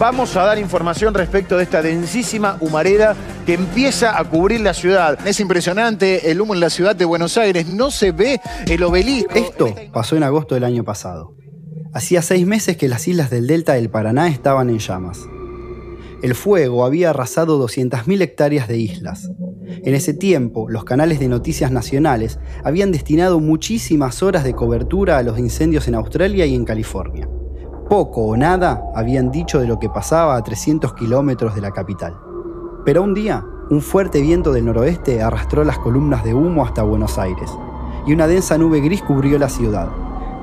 vamos a dar información respecto de esta densísima humareda que empieza a cubrir la ciudad. Es impresionante el humo en la ciudad de Buenos Aires, no se ve el obelisco. Esto pasó en agosto del año pasado. Hacía seis meses que las islas del delta del Paraná estaban en llamas. El fuego había arrasado 200.000 hectáreas de islas. En ese tiempo, los canales de noticias nacionales habían destinado muchísimas horas de cobertura a los incendios en Australia y en California. Poco o nada habían dicho de lo que pasaba a 300 kilómetros de la capital. Pero un día, un fuerte viento del noroeste arrastró las columnas de humo hasta Buenos Aires, y una densa nube gris cubrió la ciudad.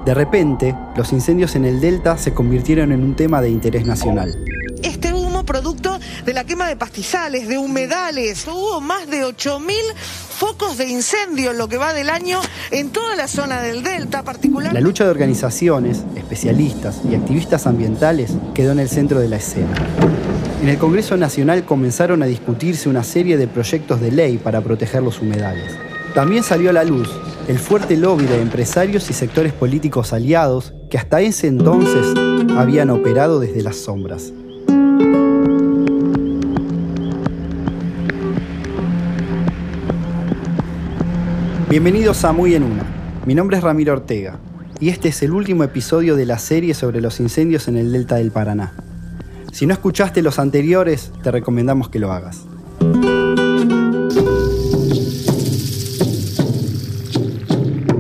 De repente, los incendios en el delta se convirtieron en un tema de interés nacional. Este humo producto de la quema de pastizales, de humedales. Hubo más de 8.000 focos de incendio en lo que va del año en toda la zona del delta, particular. La lucha de organizaciones, especialistas y activistas ambientales quedó en el centro de la escena. En el Congreso Nacional comenzaron a discutirse una serie de proyectos de ley para proteger los humedales. También salió a la luz el fuerte lobby de empresarios y sectores políticos aliados que hasta ese entonces habían operado desde las sombras. Bienvenidos a Muy en Una. Mi nombre es Ramiro Ortega y este es el último episodio de la serie sobre los incendios en el delta del Paraná. Si no escuchaste los anteriores, te recomendamos que lo hagas.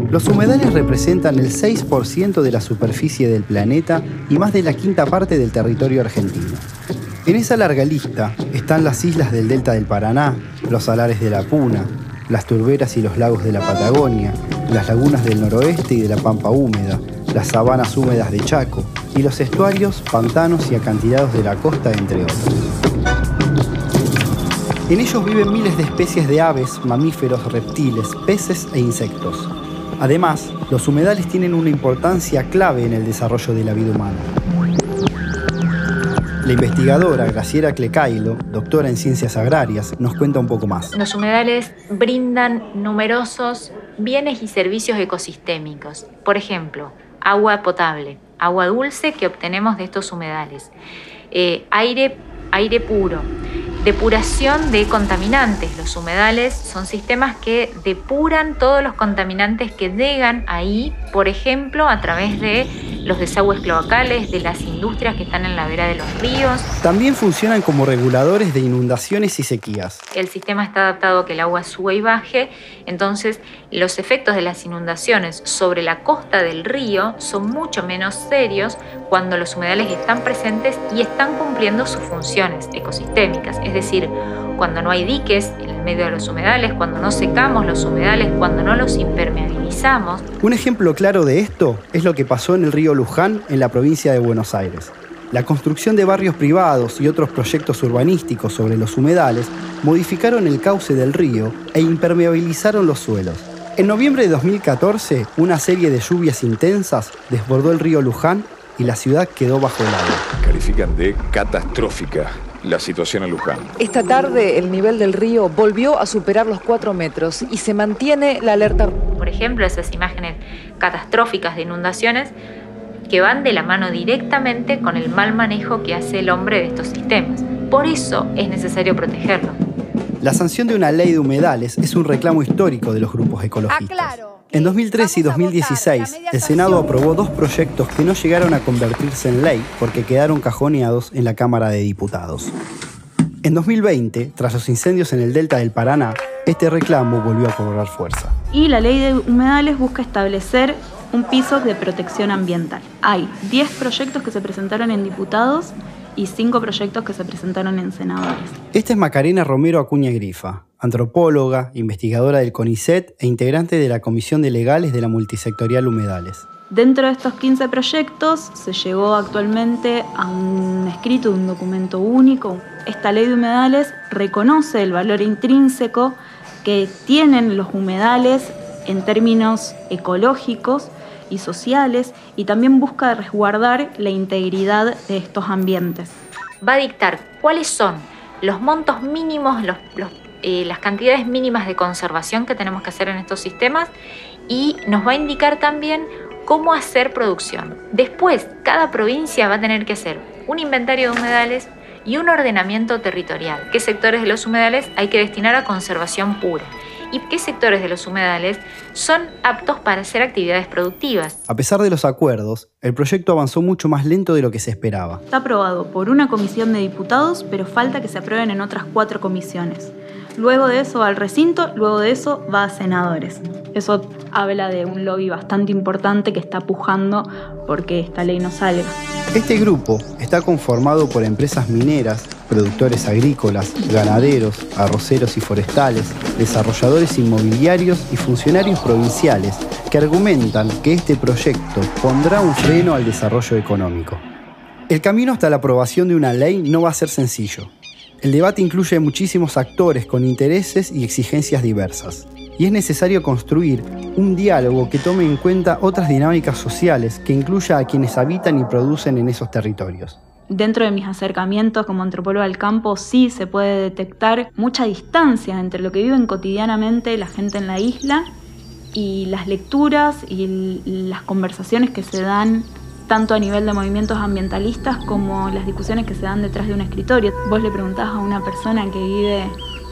Los humedales representan el 6% de la superficie del planeta y más de la quinta parte del territorio argentino. En esa larga lista están las islas del delta del Paraná, los salares de la Puna, las turberas y los lagos de la Patagonia, las lagunas del noroeste y de la Pampa húmeda, las sabanas húmedas de Chaco y los estuarios, pantanos y acantilados de la costa, entre otros. En ellos viven miles de especies de aves, mamíferos, reptiles, peces e insectos. Además, los humedales tienen una importancia clave en el desarrollo de la vida humana. La investigadora Graciela Clecailo, doctora en ciencias agrarias, nos cuenta un poco más. Los humedales brindan numerosos bienes y servicios ecosistémicos. Por ejemplo, agua potable, agua dulce que obtenemos de estos humedales, eh, aire, aire puro, depuración de contaminantes. Los humedales son sistemas que depuran todos los contaminantes que llegan ahí, por ejemplo, a través de los desagües cloacales, de las industrias que están en la vera de los ríos. También funcionan como reguladores de inundaciones y sequías. El sistema está adaptado a que el agua suba y baje, entonces los efectos de las inundaciones sobre la costa del río son mucho menos serios cuando los humedales están presentes y están cumpliendo sus funciones ecosistémicas, es decir, cuando no hay diques medio de los humedales, cuando no secamos los humedales, cuando no los impermeabilizamos. Un ejemplo claro de esto es lo que pasó en el río Luján, en la provincia de Buenos Aires. La construcción de barrios privados y otros proyectos urbanísticos sobre los humedales modificaron el cauce del río e impermeabilizaron los suelos. En noviembre de 2014, una serie de lluvias intensas desbordó el río Luján y la ciudad quedó bajo el agua. Califican de catastrófica la situación en Luján. Esta tarde el nivel del río volvió a superar los 4 metros y se mantiene la alerta. Por ejemplo, esas imágenes catastróficas de inundaciones que van de la mano directamente con el mal manejo que hace el hombre de estos sistemas. Por eso es necesario protegerlo. La sanción de una ley de humedales es un reclamo histórico de los grupos ecologistas. En 2013 y 2016, el Senado aprobó dos proyectos que no llegaron a convertirse en ley porque quedaron cajoneados en la Cámara de Diputados. En 2020, tras los incendios en el delta del Paraná, este reclamo volvió a cobrar fuerza. Y la ley de humedales busca establecer un piso de protección ambiental. Hay 10 proyectos que se presentaron en diputados y 5 proyectos que se presentaron en senadores. Esta es Macarena Romero Acuña Grifa, antropóloga, investigadora del CONICET e integrante de la Comisión de Legales de la Multisectorial Humedales. Dentro de estos 15 proyectos se llegó actualmente a un escrito de un documento único. Esta ley de humedales reconoce el valor intrínseco que tienen los humedales en términos ecológicos y sociales y también busca resguardar la integridad de estos ambientes. Va a dictar cuáles son los montos mínimos, eh, las cantidades mínimas de conservación que tenemos que hacer en estos sistemas y nos va a indicar también cómo hacer producción. Después, cada provincia va a tener que hacer un inventario de humedales y un ordenamiento territorial. ¿Qué sectores de los humedales hay que destinar a conservación pura? y qué sectores de los humedales son aptos para hacer actividades productivas. A pesar de los acuerdos, el proyecto avanzó mucho más lento de lo que se esperaba. Está aprobado por una comisión de diputados, pero falta que se aprueben en otras cuatro comisiones. Luego de eso va al recinto, luego de eso va a senadores. Eso habla de un lobby bastante importante que está pujando porque esta ley no salga. Este grupo está conformado por empresas mineras, productores agrícolas, ganaderos, arroceros y forestales, desarrolladores inmobiliarios y funcionarios provinciales que argumentan que este proyecto pondrá un freno al desarrollo económico. El camino hasta la aprobación de una ley no va a ser sencillo. El debate incluye muchísimos actores con intereses y exigencias diversas. Y es necesario construir un diálogo que tome en cuenta otras dinámicas sociales que incluya a quienes habitan y producen en esos territorios. Dentro de mis acercamientos como antropólogo del campo sí se puede detectar mucha distancia entre lo que viven cotidianamente la gente en la isla y las lecturas y las conversaciones que se dan tanto a nivel de movimientos ambientalistas como las discusiones que se dan detrás de un escritorio. Vos le preguntás a una persona que vive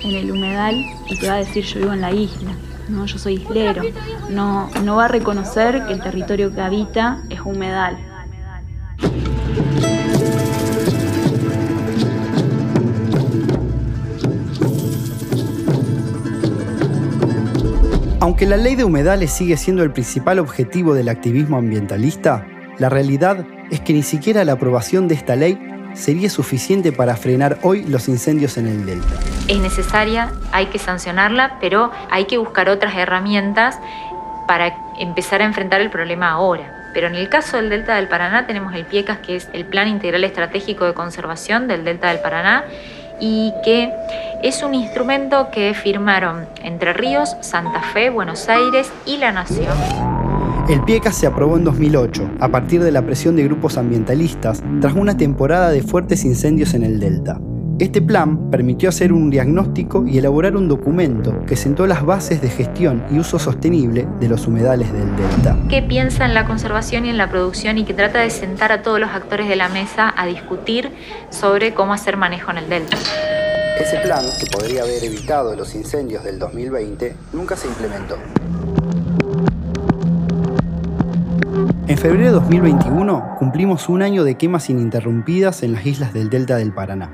en el humedal y te va a decir yo vivo en la isla, no, yo soy islero. No, no va a reconocer que el territorio que habita es humedal. Aunque la ley de humedales sigue siendo el principal objetivo del activismo ambientalista, la realidad es que ni siquiera la aprobación de esta ley sería suficiente para frenar hoy los incendios en el delta. Es necesaria, hay que sancionarla, pero hay que buscar otras herramientas para empezar a enfrentar el problema ahora. Pero en el caso del Delta del Paraná tenemos el PIECAS, que es el Plan Integral Estratégico de Conservación del Delta del Paraná, y que es un instrumento que firmaron Entre Ríos, Santa Fe, Buenos Aires y la Nación. El PIECA se aprobó en 2008, a partir de la presión de grupos ambientalistas, tras una temporada de fuertes incendios en el delta. Este plan permitió hacer un diagnóstico y elaborar un documento que sentó las bases de gestión y uso sostenible de los humedales del delta. ¿Qué piensa en la conservación y en la producción y que trata de sentar a todos los actores de la mesa a discutir sobre cómo hacer manejo en el delta? Ese plan, que podría haber evitado los incendios del 2020, nunca se implementó. En febrero de 2021 cumplimos un año de quemas ininterrumpidas en las islas del delta del Paraná.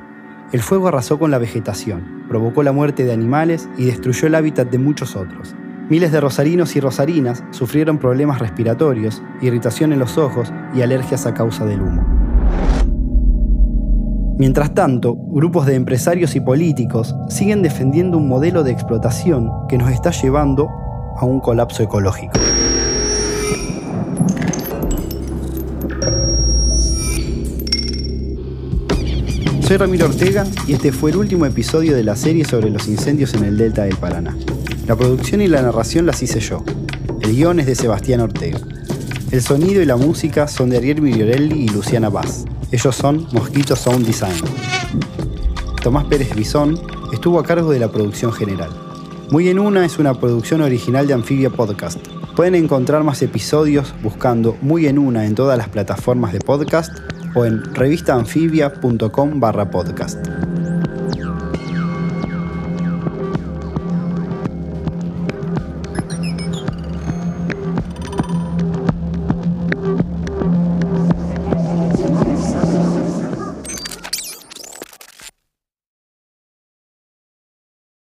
El fuego arrasó con la vegetación, provocó la muerte de animales y destruyó el hábitat de muchos otros. Miles de rosarinos y rosarinas sufrieron problemas respiratorios, irritación en los ojos y alergias a causa del humo. Mientras tanto, grupos de empresarios y políticos siguen defendiendo un modelo de explotación que nos está llevando a un colapso ecológico. Soy Ramiro Ortega y este fue el último episodio de la serie sobre los incendios en el delta del Paraná. La producción y la narración las hice yo. El guion es de Sebastián Ortega. El sonido y la música son de Ariel Migliorelli y Luciana Paz. Ellos son Mosquito Sound Design. Tomás Pérez Bisón estuvo a cargo de la producción general. Muy en una es una producción original de Amphibia Podcast. Pueden encontrar más episodios buscando Muy en una en todas las plataformas de podcast o en revistaanfibia.com barra podcast.